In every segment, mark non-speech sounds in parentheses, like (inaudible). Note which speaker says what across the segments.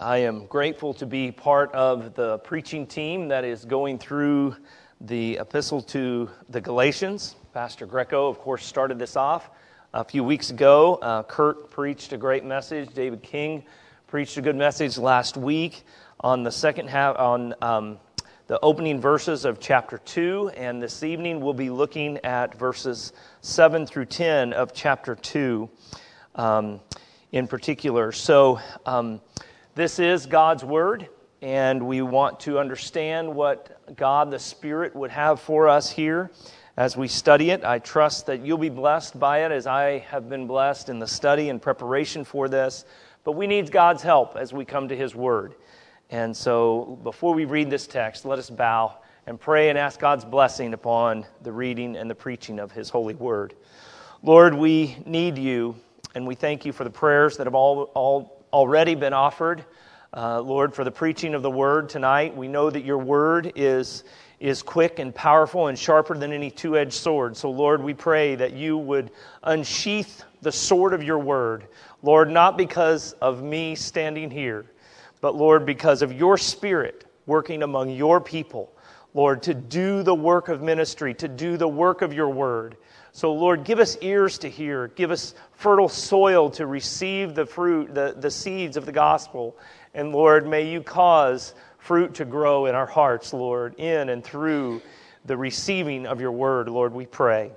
Speaker 1: I am grateful to be part of the preaching team that is going through the epistle to the Galatians. Pastor Greco, of course, started this off a few weeks ago. Uh, Kurt preached a great message. David King preached a good message last week on the second half, on um, the opening verses of chapter 2. And this evening we'll be looking at verses 7 through 10 of chapter 2 um, in particular. So, um, this is God's Word, and we want to understand what God the Spirit would have for us here as we study it. I trust that you'll be blessed by it as I have been blessed in the study and preparation for this. But we need God's help as we come to His Word. And so, before we read this text, let us bow and pray and ask God's blessing upon the reading and the preaching of His holy Word. Lord, we need you, and we thank you for the prayers that have all, all already been offered. Uh, Lord, for the preaching of the Word tonight, we know that your Word is is quick and powerful and sharper than any two edged sword. So, Lord, we pray that you would unsheath the sword of your word. Lord, not because of me standing here, but Lord, because of your spirit working among your people, Lord, to do the work of ministry, to do the work of your word. So, Lord, give us ears to hear, give us fertile soil to receive the fruit, the, the seeds of the gospel. And, Lord, may you cause fruit to grow in our hearts, Lord, in and through the receiving of your word, Lord, we pray.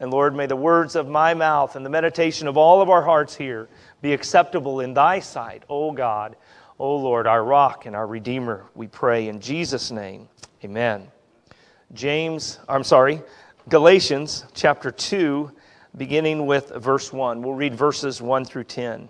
Speaker 1: And Lord, may the words of my mouth and the meditation of all of our hearts here be acceptable in thy sight, O God, O Lord, our rock and our redeemer, we pray in Jesus' name. Amen. James, I'm sorry, Galatians chapter 2, beginning with verse 1. We'll read verses 1 through 10.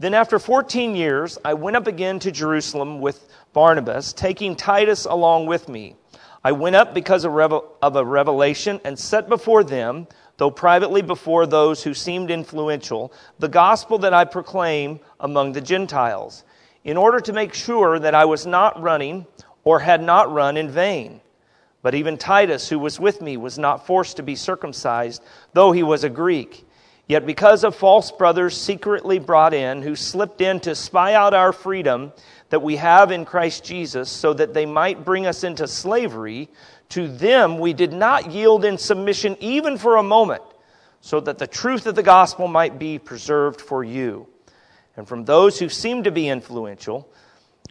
Speaker 1: Then, after 14 years, I went up again to Jerusalem with Barnabas, taking Titus along with me. I went up because of a revelation and set before them, though privately before those who seemed influential, the gospel that I proclaim among the Gentiles, in order to make sure that I was not running or had not run in vain. But even Titus, who was with me, was not forced to be circumcised, though he was a Greek. Yet because of false brothers secretly brought in, who slipped in to spy out our freedom, that we have in Christ Jesus so that they might bring us into slavery. To them we did not yield in submission even for a moment, so that the truth of the gospel might be preserved for you. And from those who seem to be influential,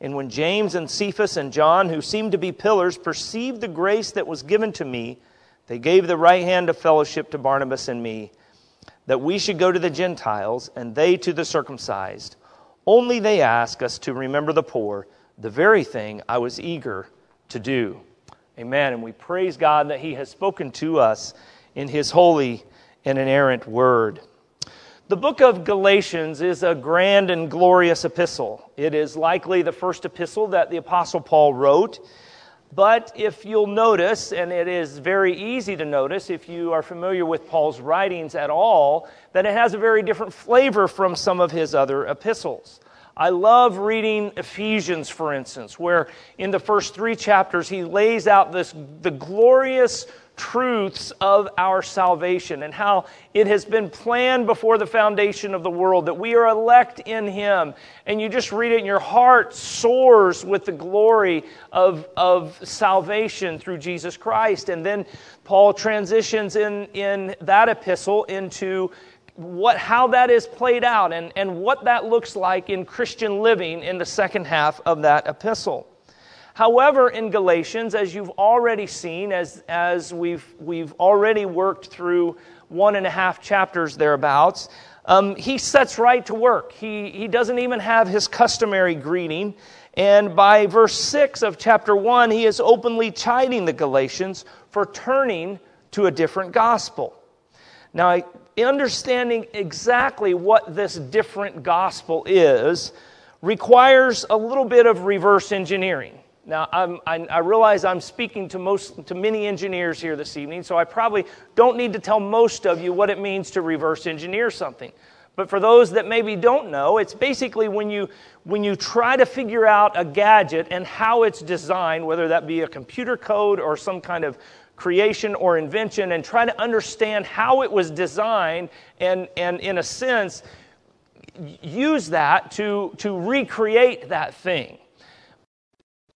Speaker 1: And when James and Cephas and John, who seemed to be pillars, perceived the grace that was given to me, they gave the right hand of fellowship to Barnabas and me, that we should go to the Gentiles and they to the circumcised. Only they ask us to remember the poor, the very thing I was eager to do. Amen. And we praise God that He has spoken to us in His holy and inerrant word. The book of Galatians is a grand and glorious epistle. It is likely the first epistle that the Apostle Paul wrote. But if you'll notice, and it is very easy to notice if you are familiar with Paul's writings at all, that it has a very different flavor from some of his other epistles. I love reading Ephesians, for instance, where in the first three chapters he lays out this, the glorious truths of our salvation and how it has been planned before the foundation of the world, that we are elect in Him. And you just read it, and your heart soars with the glory of, of salvation through Jesus Christ. And then Paul transitions in, in that epistle into what, how that is played out and, and what that looks like in Christian living in the second half of that epistle. However, in Galatians, as you've already seen, as, as we've, we've already worked through one and a half chapters thereabouts, um, he sets right to work. He, he doesn't even have his customary greeting. And by verse 6 of chapter 1, he is openly chiding the Galatians for turning to a different gospel. Now, understanding exactly what this different gospel is requires a little bit of reverse engineering Now, I'm, I, I realize I'm speaking to, most, to many engineers here this evening, so I probably don't need to tell most of you what it means to reverse engineer something. But for those that maybe don't know, it's basically when you, when you try to figure out a gadget and how it's designed, whether that be a computer code or some kind of creation or invention, and try to understand how it was designed and, and in a sense, use that to, to recreate that thing.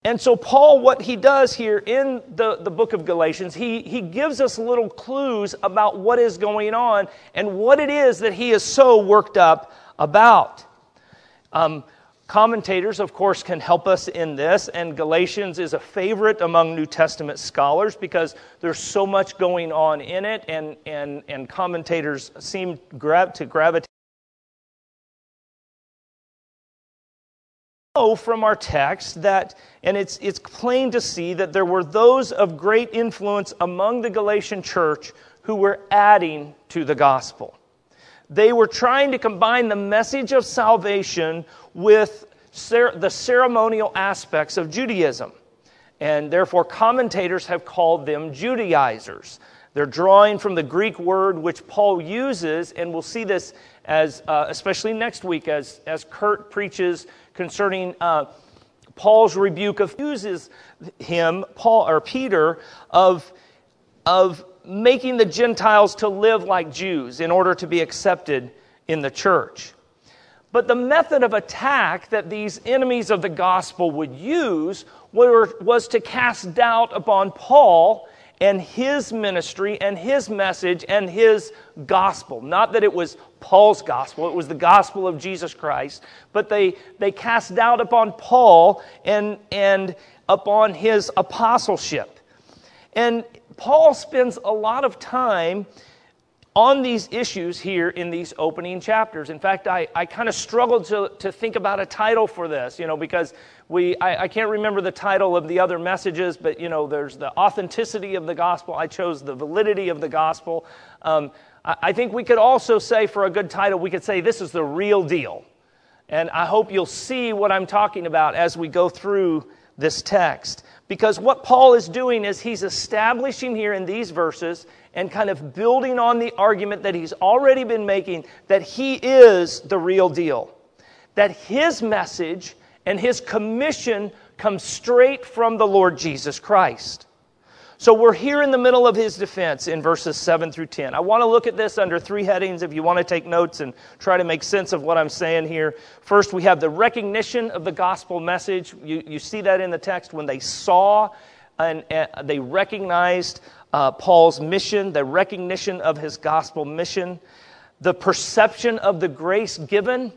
Speaker 1: And so, Paul, what he does here in the, the book of Galatians, he, he gives us little clues about what is going on and what it is that he is so worked up about. Um, commentators, of course, can help us in this, and Galatians is a favorite among New Testament scholars because there's so much going on in it, and, and, and commentators seem to gravitate. From our text that, and it's, it's plain to see that there were those of great influence among the Galatian church who were adding to the gospel. They were trying to combine the message of salvation with cer- the ceremonial aspects of Judaism. And therefore, commentators have called them Judaizers. They're drawing from the Greek word which Paul uses, and we'll see this as, uh, especially next week as, as Kurt preaches concerning uh, Paul's rebuke of uses him, Paul or Peter, of, of making the Gentiles to live like Jews in order to be accepted in the church. But the method of attack that these enemies of the gospel would use were, was to cast doubt upon Paul and his ministry and his message and his gospel. Not that it was Paul's gospel, it was the gospel of Jesus Christ, but they, they cast doubt upon Paul and, and upon his apostleship. And Paul spends a lot of time on these issues here in these opening chapters. In fact, I, I kind of struggled to, to think about a title for this, you know, because we, I, I, can't remember the title of the other messages, but, you know, there's the authenticity of the gospel. I chose the validity of the gospel. Um, I, I think we could also say, for a good title, we could say this is the real deal. And I hope you'll see what I'm talking about as we go through this text. Because what Paul is doing is he's establishing here in these verses and kind of building on the argument that he's already been making that he is the real deal. That his message and his commission come straight from the Lord Jesus Christ. So we're here in the middle of his defense in verses 7 through 10. I want to look at this under three headings if you want to take notes and try to make sense of what I'm saying here. First, we have the recognition of the gospel message. You, you see that in the text when they saw and, and they recognized uh, Paul's mission, the recognition of his gospel mission, the perception of the grace given.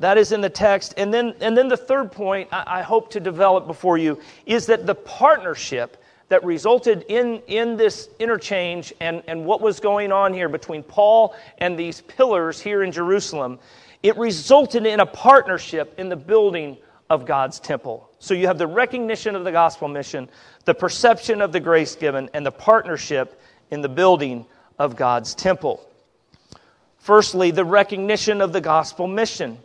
Speaker 1: That is in the text. And then, and then the third point I, I hope to develop before you is that the partnership that resulted in, in this interchange and, and what was going on here between Paul and these pillars here in Jerusalem, it resulted in a partnership in the building of God's temple. So you have the recognition of the gospel mission, the perception of the grace given, and the partnership in the building of God's temple. Firstly, the recognition of the gospel mission.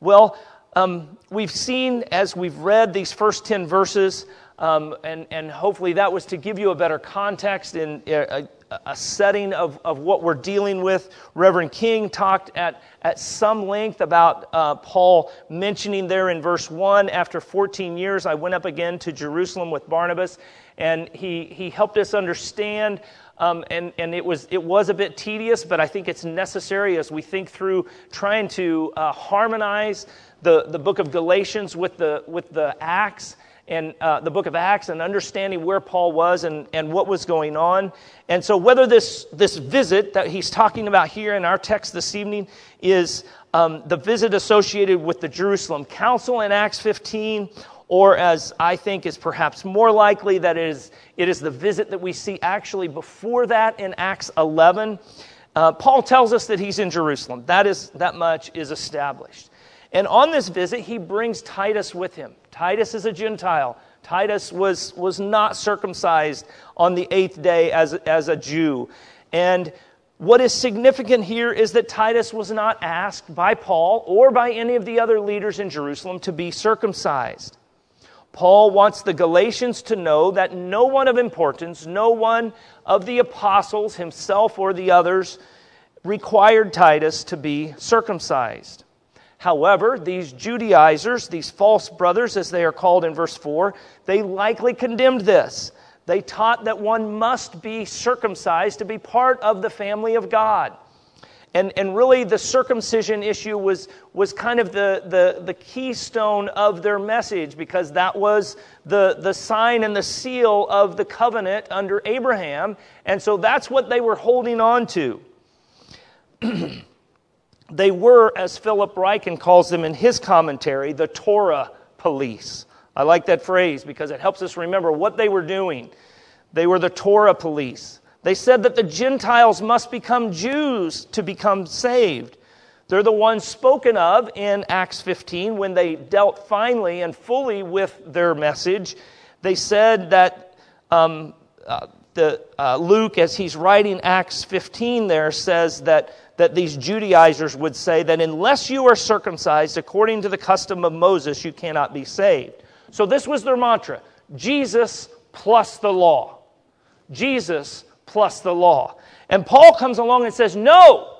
Speaker 1: Well, um, we've seen as we've read these first 10 verses um, and, and hopefully that was to give you a better context in a, a, setting of, of what we're dealing with. Reverend King talked at, at some length about uh, Paul mentioning there in verse 1 after 14 years, I went up again to Jerusalem with Barnabas, and he, he helped us understand. Um, and, and it was it was a bit tedious, but I think it's necessary as we think through trying to uh, harmonize the, the book of Galatians with the with the Acts and uh, the book of Acts and understanding where Paul was and, and what was going on. And so, whether this, this visit that he's talking about here in our text this evening is um, the visit associated with the Jerusalem Council in Acts 15, or as I think is perhaps more likely, that it is, it is the visit that we see actually before that in Acts 11. Uh, Paul tells us that he's in Jerusalem. That, is, that much is established. And on this visit, he brings Titus with him. Titus is a Gentile. Titus was, was not circumcised on the eighth day as, as a Jew. And what is significant here is that Titus was not asked by Paul or by any of the other leaders in Jerusalem to be circumcised. Paul wants the Galatians to know that no one of importance, no one of the apostles, himself or the others, required Titus to be circumcised. However, these Judaizers, these false brothers, as they are called in verse 4, they likely condemned this. They taught that one must be circumcised to be part of the family of God. And, and really, the circumcision issue was, was kind of the, the, the keystone of their message because that was the, the sign and the seal of the covenant under Abraham. And so that's what they were holding on to. (clears throat) they were, as Philip Ryken calls them in his commentary, the Torah police. I like that phrase because it helps us remember what they were doing. They were the Torah police. They said that the Gentiles must become Jews to become saved. They're the ones spoken of in Acts 15 when they dealt finally and fully with their message. They said that um, uh, the, uh, Luke, as he's writing Acts 15 there, says that, that these Judaizers would say that unless you are circumcised according to the custom of Moses, you cannot be saved. So this was their mantra Jesus plus the law. Jesus plus the law. And Paul comes along and says, No,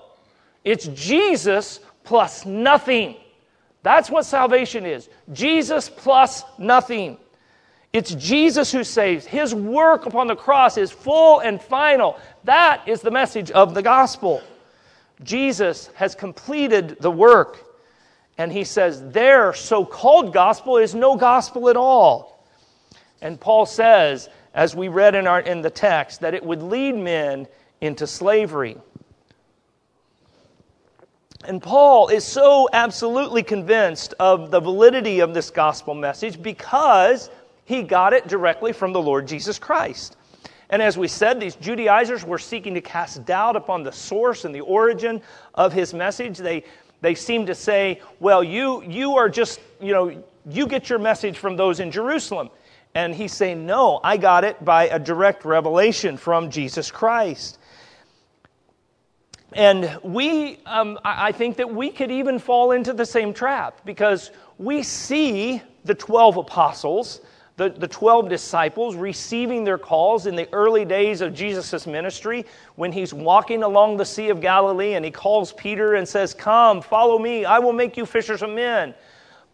Speaker 1: it's Jesus plus nothing. That's what salvation is Jesus plus nothing. It's Jesus who saves. His work upon the cross is full and final. That is the message of the gospel. Jesus has completed the work. And he says their so called gospel is no gospel at all. And Paul says as we read in, our, in the text, that it would lead men into slavery. And Paul is so absolutely convinced of the validity of this gospel message because he got it directly from the Lord Jesus Christ. And as we said, these Judaizers were seeking to cast doubt upon the source and the origin of his message. They, they seem to say, well, you, you are just, you know, you get your message from those in Jerusalem. And he's saying, No, I got it by a direct revelation from Jesus Christ. And we, um, I think that we could even fall into the same trap because we see the 12 apostles, the, the 12 disciples receiving their calls in the early days of Jesus' ministry when he's walking along the Sea of Galilee and he calls Peter and says, Come, follow me, I will make you fishers of men.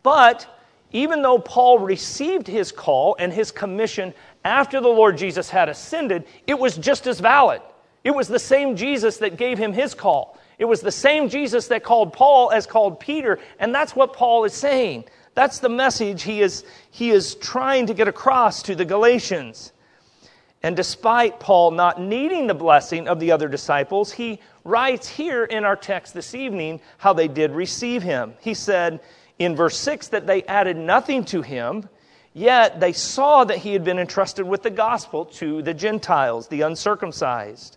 Speaker 1: But even though Paul received his call and his commission after the Lord Jesus had ascended, it was just as valid. It was the same Jesus that gave him his call. It was the same Jesus that called Paul as called Peter, and that's what Paul is saying. That's the message he is, he is trying to get across to the Galatians. And despite Paul not needing the blessing of the other disciples, he writes here in our text this evening how they did receive him. He said, in verse 6 that they added nothing to him, yet they saw that he had been entrusted with the gospel to the Gentiles, the uncircumcised.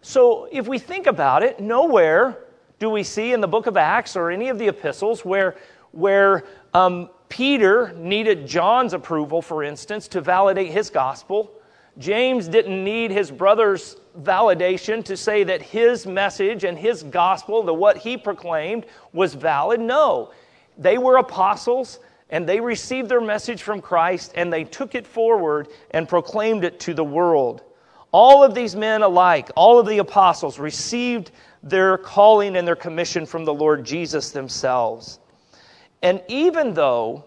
Speaker 1: So if we think about it, nowhere do we see in the book of Acts or any of the epistles where, where um, Peter needed John's approval, for instance, to validate his gospel. James didn't need his brother's validation to say that his message and his gospel, the what he proclaimed, was valid. No. They were apostles and they received their message from Christ and they took it forward and proclaimed it to the world. All of these men alike, all of the apostles, received their calling and their commission from the Lord Jesus themselves. And even though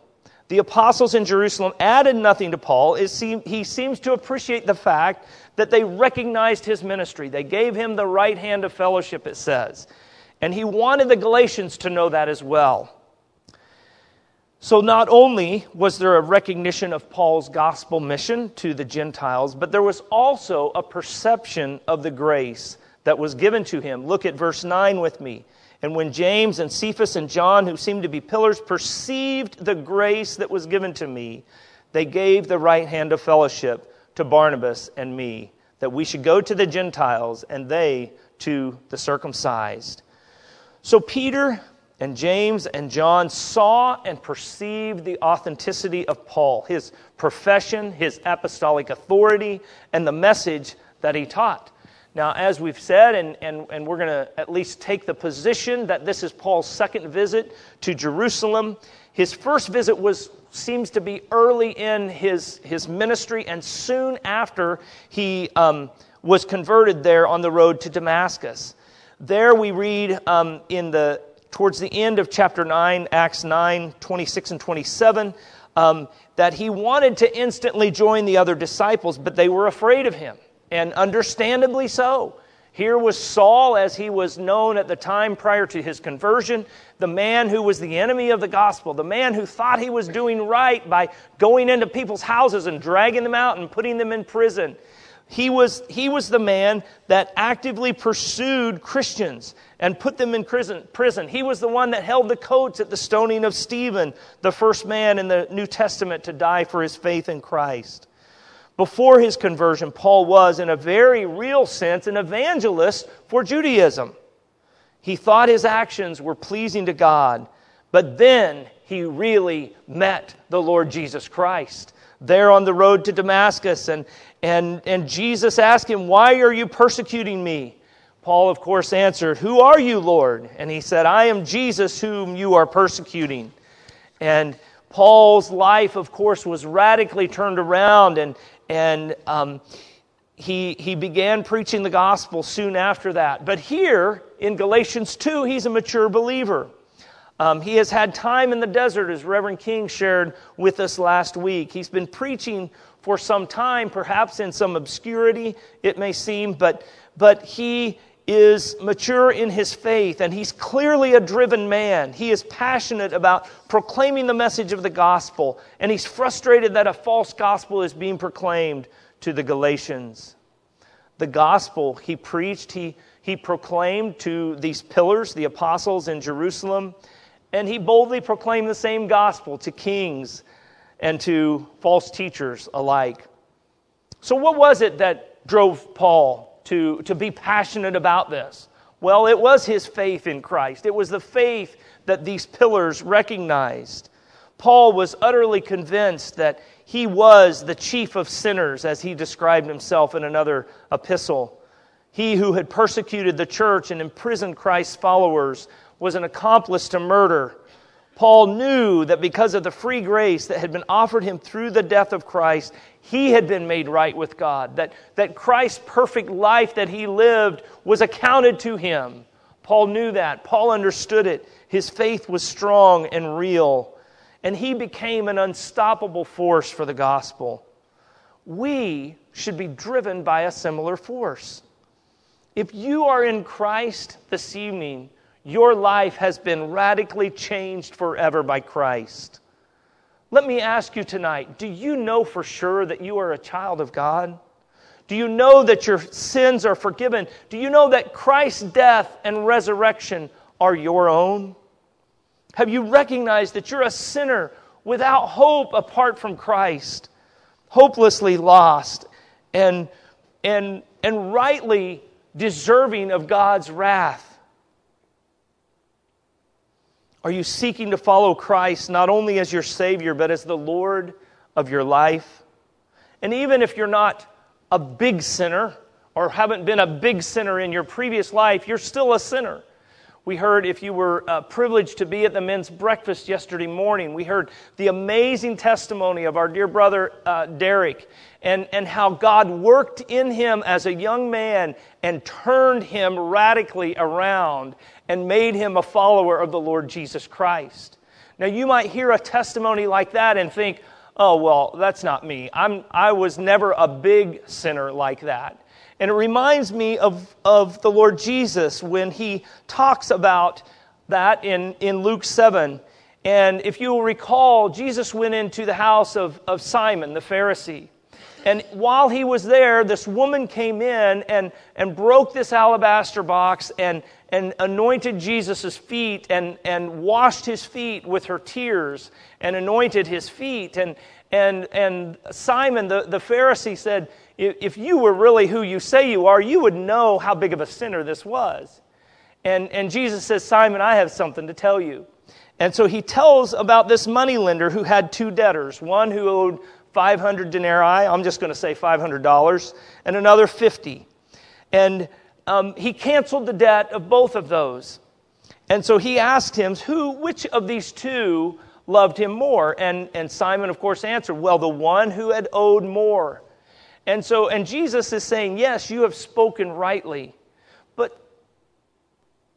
Speaker 1: the apostles in Jerusalem added nothing to Paul, he seems to appreciate the fact that they recognized his ministry. They gave him the right hand of fellowship, it says. And he wanted the Galatians to know that as well. So, not only was there a recognition of Paul's gospel mission to the Gentiles, but there was also a perception of the grace that was given to him. Look at verse 9 with me. And when James and Cephas and John, who seemed to be pillars, perceived the grace that was given to me, they gave the right hand of fellowship to Barnabas and me, that we should go to the Gentiles and they to the circumcised. So, Peter and James and John saw and perceived the authenticity of Paul, his profession, his apostolic authority, and the message that he taught. Now, as we've said, and, and, and we're going to at least take the position that this is Paul's second visit to Jerusalem, his first visit was seems to be early in his, his ministry and soon after he um, was converted there on the road to Damascus. There we read um, in the towards the end of chapter 9, Acts 9, 26 and 27, um, that he wanted to instantly join the other disciples, but they were afraid of him, and understandably so. Here was Saul, as he was known at the time prior to his conversion, the man who was the enemy of the gospel, the man who thought he was doing right by going into people's houses and dragging them out and putting them in prison. He was, he was the man that actively pursued Christians and put them in prison, prison. He was the one that held the coats at the stoning of Stephen, the first man in the New Testament to die for his faith in Christ. Before his conversion, Paul was, in a very real sense, an evangelist for Judaism. He thought his actions were pleasing to God, but then he really met the Lord Jesus Christ there on the road to Damascus. And, and, and Jesus asked him, Why are you persecuting me? Paul, of course, answered, Who are you, Lord? And he said, I am Jesus whom you are persecuting. And Paul's life, of course, was radically turned around, and, and um, he, he began preaching the gospel soon after that. But here in Galatians 2, he's a mature believer. Um, he has had time in the desert, as Reverend King shared with us last week. He's been preaching for some time, perhaps in some obscurity, it may seem, but, but he is mature in his faith and he's clearly a driven man. He is passionate about proclaiming the message of the gospel and he's frustrated that a false gospel is being proclaimed to the Galatians. The gospel he preached, he, he proclaimed to these pillars, the apostles in Jerusalem, and he boldly proclaimed the same gospel to kings and to false teachers alike. So, what was it that drove Paul to, to be passionate about this? Well, it was his faith in Christ. It was the faith that these pillars recognized. Paul was utterly convinced that he was the chief of sinners, as he described himself in another epistle. He who had persecuted the church and imprisoned Christ's followers was an accomplice to murder. Paul knew that because of the free grace that had been offered him through the death of Christ, he had been made right with God, that, that Christ's perfect life that he lived was accounted to him. Paul knew that. Paul understood it. His faith was strong and real, and he became an unstoppable force for the gospel. We should be driven by a similar force. If you are in Christ this evening, your life has been radically changed forever by Christ. Let me ask you tonight do you know for sure that you are a child of God? Do you know that your sins are forgiven? Do you know that Christ's death and resurrection are your own? Have you recognized that you're a sinner without hope apart from Christ, hopelessly lost, and, and, and rightly deserving of God's wrath? Are you seeking to follow Christ not only as your Savior, but as the Lord of your life? And even if you're not a big sinner or haven't been a big sinner in your previous life, you're still a sinner. We heard, if you were uh, privileged to be at the men's breakfast yesterday morning, we heard the amazing testimony of our dear brother uh, Derek and, and how God worked in him as a young man and turned him radically around and made him a follower of the Lord Jesus Christ. Now, you might hear a testimony like that and think, oh, well, that's not me. I'm, I was never a big sinner like that. And it reminds me of, of the Lord Jesus when he talks about that in, in Luke 7. And if you will recall, Jesus went into the house of, of Simon the Pharisee. And while he was there, this woman came in and, and broke this alabaster box and, and anointed Jesus' feet and, and washed his feet with her tears and anointed his feet. And, and, and Simon the, the Pharisee said, if you were really who you say you are, you would know how big of a sinner this was. And, and Jesus says, Simon, I have something to tell you. And so he tells about this moneylender who had two debtors one who owed 500 denarii, I'm just going to say $500, and another 50. And um, he canceled the debt of both of those. And so he asked him, who, which of these two loved him more? And, and Simon, of course, answered, Well, the one who had owed more. And so, and Jesus is saying, Yes, you have spoken rightly. But,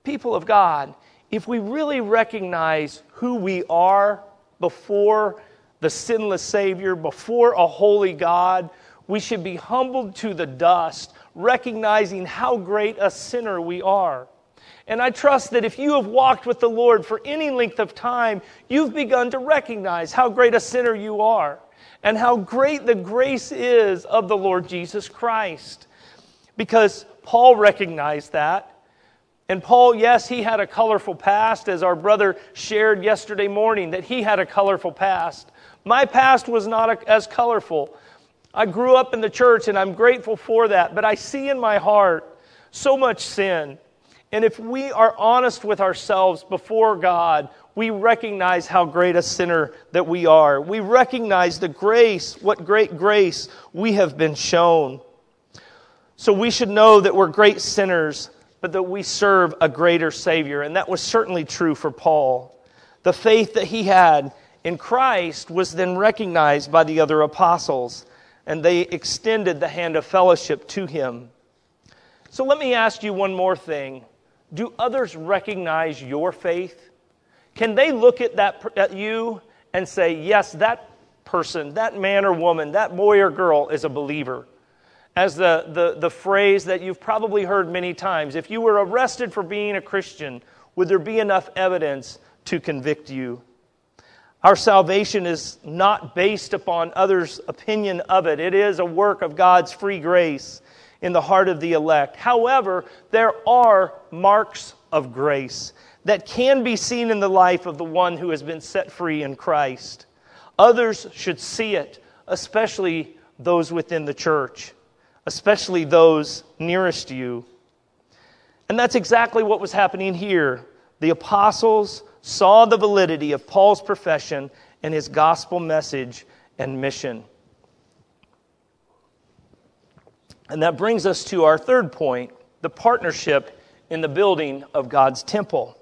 Speaker 1: people of God, if we really recognize who we are before the sinless Savior, before a holy God, we should be humbled to the dust, recognizing how great a sinner we are. And I trust that if you have walked with the Lord for any length of time, you've begun to recognize how great a sinner you are and how great the grace is of the Lord Jesus Christ. Because Paul recognized that. And Paul, yes, he had a colorful past, as our brother shared yesterday morning, that he had a colorful past. My past was not as colorful. I grew up in the church and I'm grateful for that, but I see in my heart so much sin. And if we are honest with ourselves before God, we recognize how great a sinner that we are. We recognize the grace, what great grace we have been shown. So we should know that we're great sinners, but that we serve a greater Savior. And that was certainly true for Paul. The faith that he had in Christ was then recognized by the other apostles, and they extended the hand of fellowship to him. So let me ask you one more thing. Do others recognize your faith? Can they look at, that, at you and say, yes, that person, that man or woman, that boy or girl is a believer? As the, the, the phrase that you've probably heard many times if you were arrested for being a Christian, would there be enough evidence to convict you? Our salvation is not based upon others' opinion of it. It is a work of God's free grace in the heart of the elect. However, there are marks of grace that can be seen in the life of the one who has been set free in Christ. Others should see it, especially those within the church, especially those nearest you. And that's exactly what was happening here. The apostles saw the validity of Paul's profession and his gospel message and mission. And that brings us to our third point the partnership in the building of God's temple.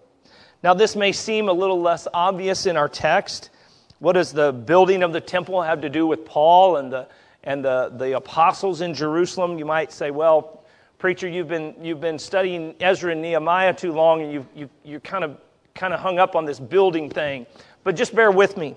Speaker 1: Now, this may seem a little less obvious in our text. What does the building of the temple have to do with Paul and the, and the, the apostles in Jerusalem? You might say, well, preacher, you've been, you've been studying Ezra and Nehemiah too long, and you, you, you're kind of, kind of hung up on this building thing. But just bear with me.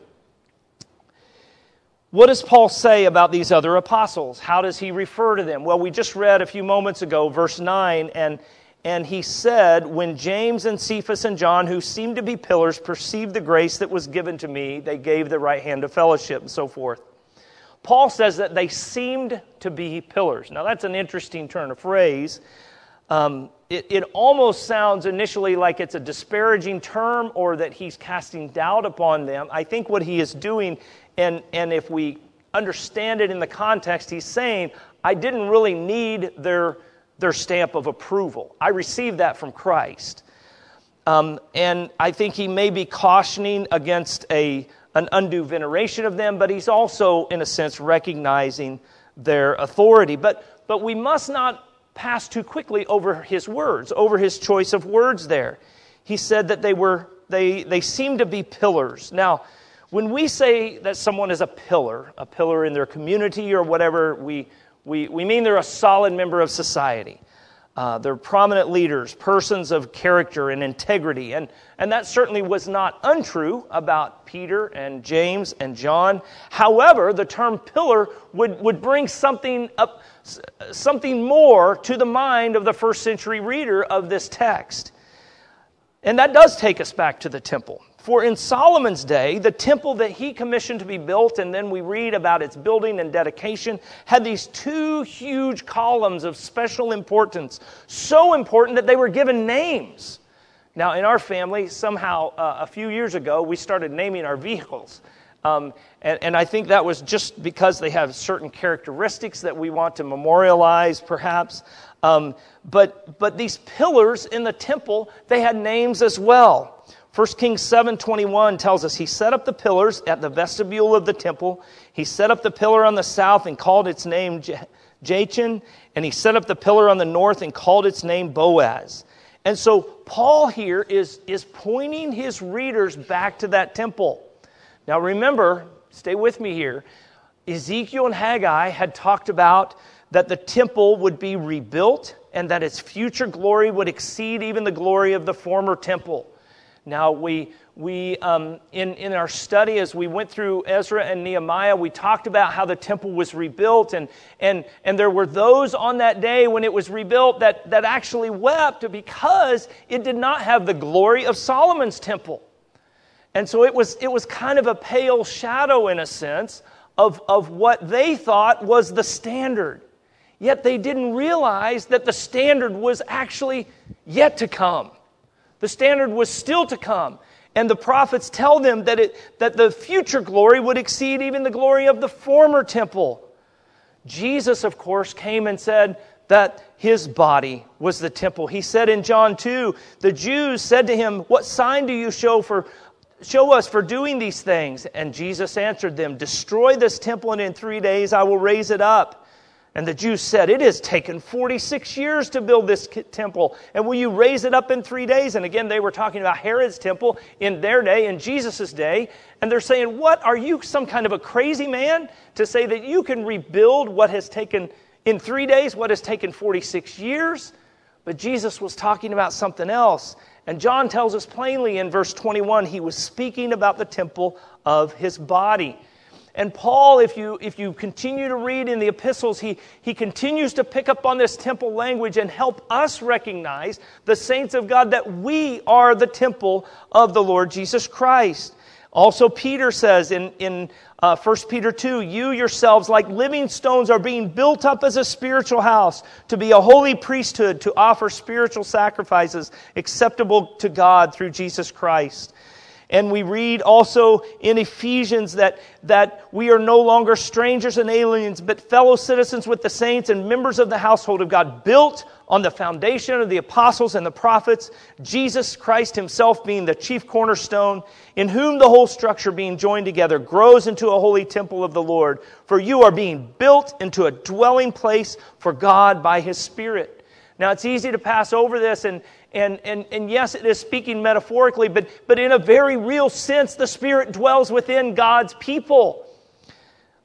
Speaker 1: What does Paul say about these other apostles? How does he refer to them? Well, we just read a few moments ago, verse 9, and, and he said, When James and Cephas and John, who seemed to be pillars, perceived the grace that was given to me, they gave the right hand of fellowship, and so forth. Paul says that they seemed to be pillars. Now, that's an interesting turn of phrase. Um, it, it almost sounds initially like it's a disparaging term or that he's casting doubt upon them. I think what he is doing and, and if we understand it in the context, he's saying, I didn't really need their, their stamp of approval. I received that from Christ. Um, and I think he may be cautioning against a, an undue veneration of them, but he's also, in a sense, recognizing their authority. But, but we must not pass too quickly over his words, over his choice of words there. He said that they were they they seemed to be pillars. Now, when we say that someone is a pillar, a pillar in their community or whatever, we, we, we mean they're a solid member of society. Uh, they're prominent leaders, persons of character and integrity. And, and that certainly was not untrue about Peter and James and John. However, the term pillar would, would bring something up, something more to the mind of the first century reader of this text. And that does take us back to the temple. For in Solomon's day, the temple that he commissioned to be built, and then we read about its building and dedication, had these two huge columns of special importance. So important that they were given names. Now, in our family, somehow uh, a few years ago, we started naming our vehicles. Um, and, and, I think that was just because they have certain characteristics that we want to memorialize, perhaps. Um, but, but these pillars in the temple, they had names as well. 1 Kings 7:21 tells us he set up the pillars at the vestibule of the temple. He set up the pillar on the south and called its name Jachin, and he set up the pillar on the north and called its name Boaz. And so Paul here is, is pointing his readers back to that temple. Now remember, stay with me here. Ezekiel and Haggai had talked about that the temple would be rebuilt and that its future glory would exceed even the glory of the former temple. Now, we, we um, in, in our study, as we went through Ezra and Nehemiah, we talked about how the temple was rebuilt, and, and, and there were those on that day when it was rebuilt that, that actually wept because it did not have the glory of Solomon's temple. And so it was, it was kind of a pale shadow, in a sense, of, of what they thought was the standard. Yet they didn't realize that the standard was actually yet to come. The standard was still to come. And the prophets tell them that, it, that the future glory would exceed even the glory of the former temple. Jesus, of course, came and said that his body was the temple. He said in John 2, the Jews said to him, What sign do you show for show us for doing these things? And Jesus answered them, Destroy this temple, and in three days I will raise it up. And the Jews said, It has taken 46 years to build this temple, and will you raise it up in three days? And again, they were talking about Herod's temple in their day, in Jesus' day. And they're saying, What? Are you some kind of a crazy man to say that you can rebuild what has taken in three days, what has taken 46 years? But Jesus was talking about something else. And John tells us plainly in verse 21 he was speaking about the temple of his body. And Paul, if you, if you continue to read in the epistles, he, he continues to pick up on this temple language and help us recognize, the saints of God, that we are the temple of the Lord Jesus Christ. Also, Peter says in, in uh, 1 Peter 2 You yourselves, like living stones, are being built up as a spiritual house to be a holy priesthood, to offer spiritual sacrifices acceptable to God through Jesus Christ. And we read also in Ephesians that, that we are no longer strangers and aliens, but fellow citizens with the saints and members of the household of God, built on the foundation of the apostles and the prophets, Jesus Christ himself being the chief cornerstone, in whom the whole structure being joined together grows into a holy temple of the Lord. For you are being built into a dwelling place for God by his Spirit. Now, it's easy to pass over this and, and, and, and yes, it is speaking metaphorically, but, but in a very real sense, the Spirit dwells within God's people.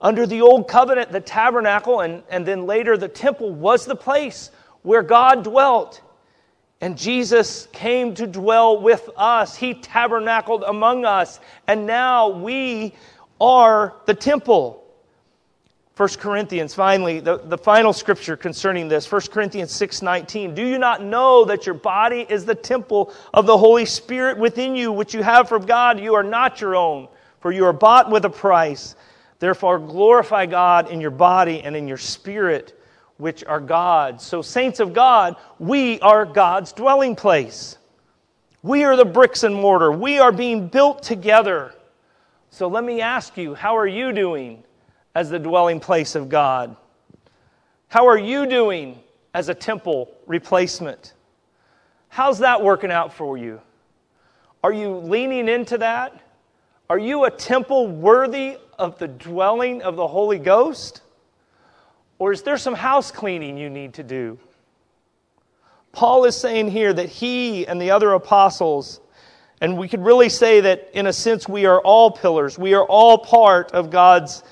Speaker 1: Under the Old Covenant, the tabernacle and, and then later the temple was the place where God dwelt. And Jesus came to dwell with us. He tabernacled among us. And now we are the temple. 1 Corinthians, finally, the, the final scripture concerning this, 1 Corinthians 6.19. Do you not know that your body is the temple of the Holy Spirit within you, which you have from God? You are not your own, for you are bought with a price. Therefore, glorify God in your body and in your spirit, which are God's. So, saints of God, we are God's dwelling place. We are the bricks and mortar. We are being built together. So, let me ask you, how are you doing? As the dwelling place of God? How are you doing as a temple replacement? How's that working out for you? Are you leaning into that? Are you a temple worthy of the dwelling of the Holy Ghost? Or is there some house cleaning you need to do? Paul is saying here that he and the other apostles, and we could really say that in a sense we are all pillars, we are all part of God's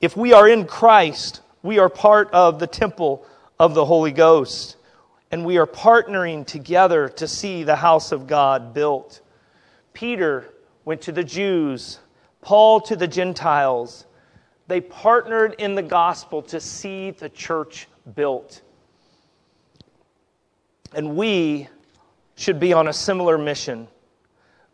Speaker 1: if we are in Christ, we are part of the temple of the Holy Ghost, and we are partnering together to see the house of God built. Peter went to the Jews, Paul to the Gentiles. They partnered in the gospel to see the church built. And we should be on a similar mission.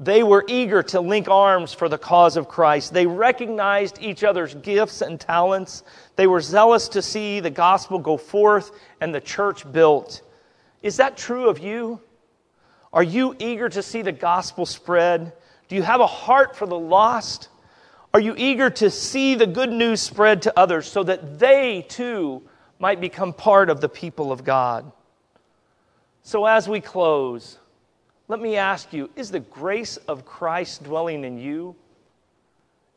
Speaker 1: They were eager to link arms for the cause of Christ. They recognized each other's gifts and talents. They were zealous to see the gospel go forth and the church built. Is that true of you? Are you eager to see the gospel spread? Do you have a heart for the lost? Are you eager to see the good news spread to others so that they too might become part of the people of God? So, as we close, let me ask you is the grace of Christ dwelling in you?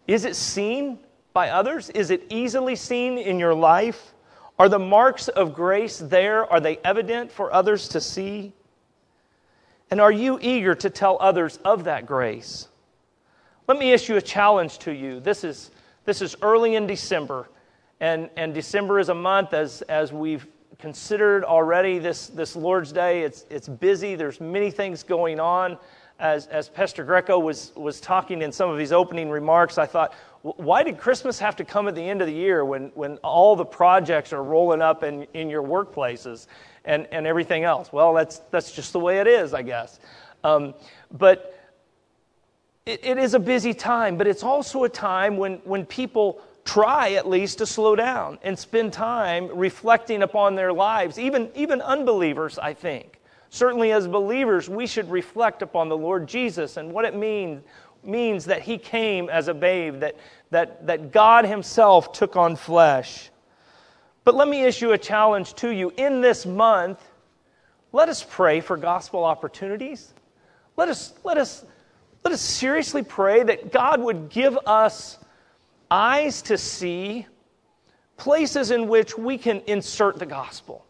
Speaker 1: Is it seen by others? Is it easily seen in your life? Are the marks of grace there? Are they evident for others to see? And are you eager to tell others of that grace? let me issue a challenge to you. This is, this is early in December, and, and December is a month as, as we've considered already this, this Lord's Day. It's, it's busy, there's many things going on. As, as Pastor Greco was, was talking in some of his opening remarks, I thought, why did Christmas have to come at the end of the year when, when all the projects are rolling up in, in your workplaces and, and everything else? Well, that's, that's just the way it is, I guess. Um, but it, it is a busy time, but it's also a time when, when people try at least to slow down and spend time reflecting upon their lives, even, even unbelievers, I think. Certainly, as believers, we should reflect upon the Lord Jesus and what it means, means that He came as a babe, that, that, that God Himself took on flesh. But let me issue a challenge to you. In this month, let us pray for gospel opportunities. Let us, let us, let us seriously pray that God would give us eyes to see places in which we can insert the gospel.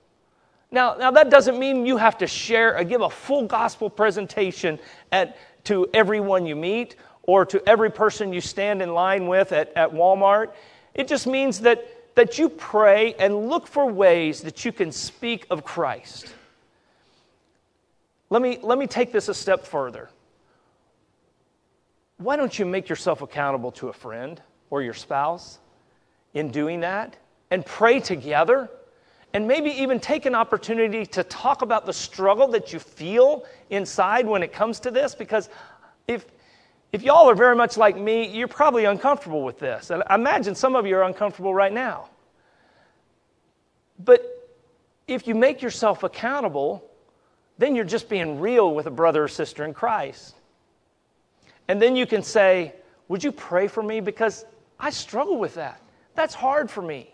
Speaker 1: Now, now that doesn't mean you have to share, uh, give a full gospel presentation at, to everyone you meet or to every person you stand in line with at, at Walmart. It just means that, that you pray and look for ways that you can speak of Christ. Let me, let me take this a step further. Why don't you make yourself accountable to a friend? Or your spouse in doing that and pray together and maybe even take an opportunity to talk about the struggle that you feel inside when it comes to this because if if y'all are very much like me, you're probably uncomfortable with this. And I imagine some of you are uncomfortable right now. But if you make yourself accountable, then you're just being real with a brother or sister in Christ. And then you can say, Would you pray for me? Because I struggle with that. That's hard for me.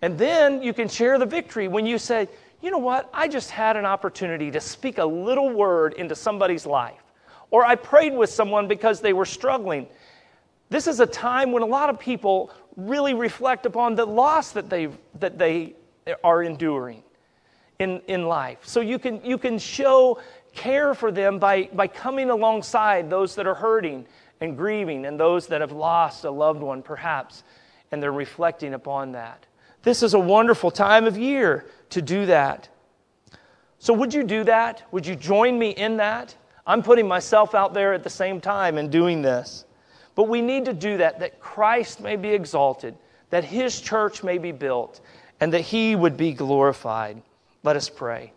Speaker 1: And then you can share the victory when you say, you know what, I just had an opportunity to speak a little word into somebody's life. Or I prayed with someone because they were struggling. This is a time when a lot of people really reflect upon the loss that they, that they are enduring in, in life. So you can, you can show care for them by, by coming alongside those that are hurting and grieving, and those that have lost a loved one, perhaps, and they're reflecting upon that. This is a wonderful time of year to do that. So, would you do that? Would you join me in that? I'm putting myself out there at the same time and doing this. But we need to do that, that Christ may be exalted, that his church may be built, and that he would be glorified. Let us pray.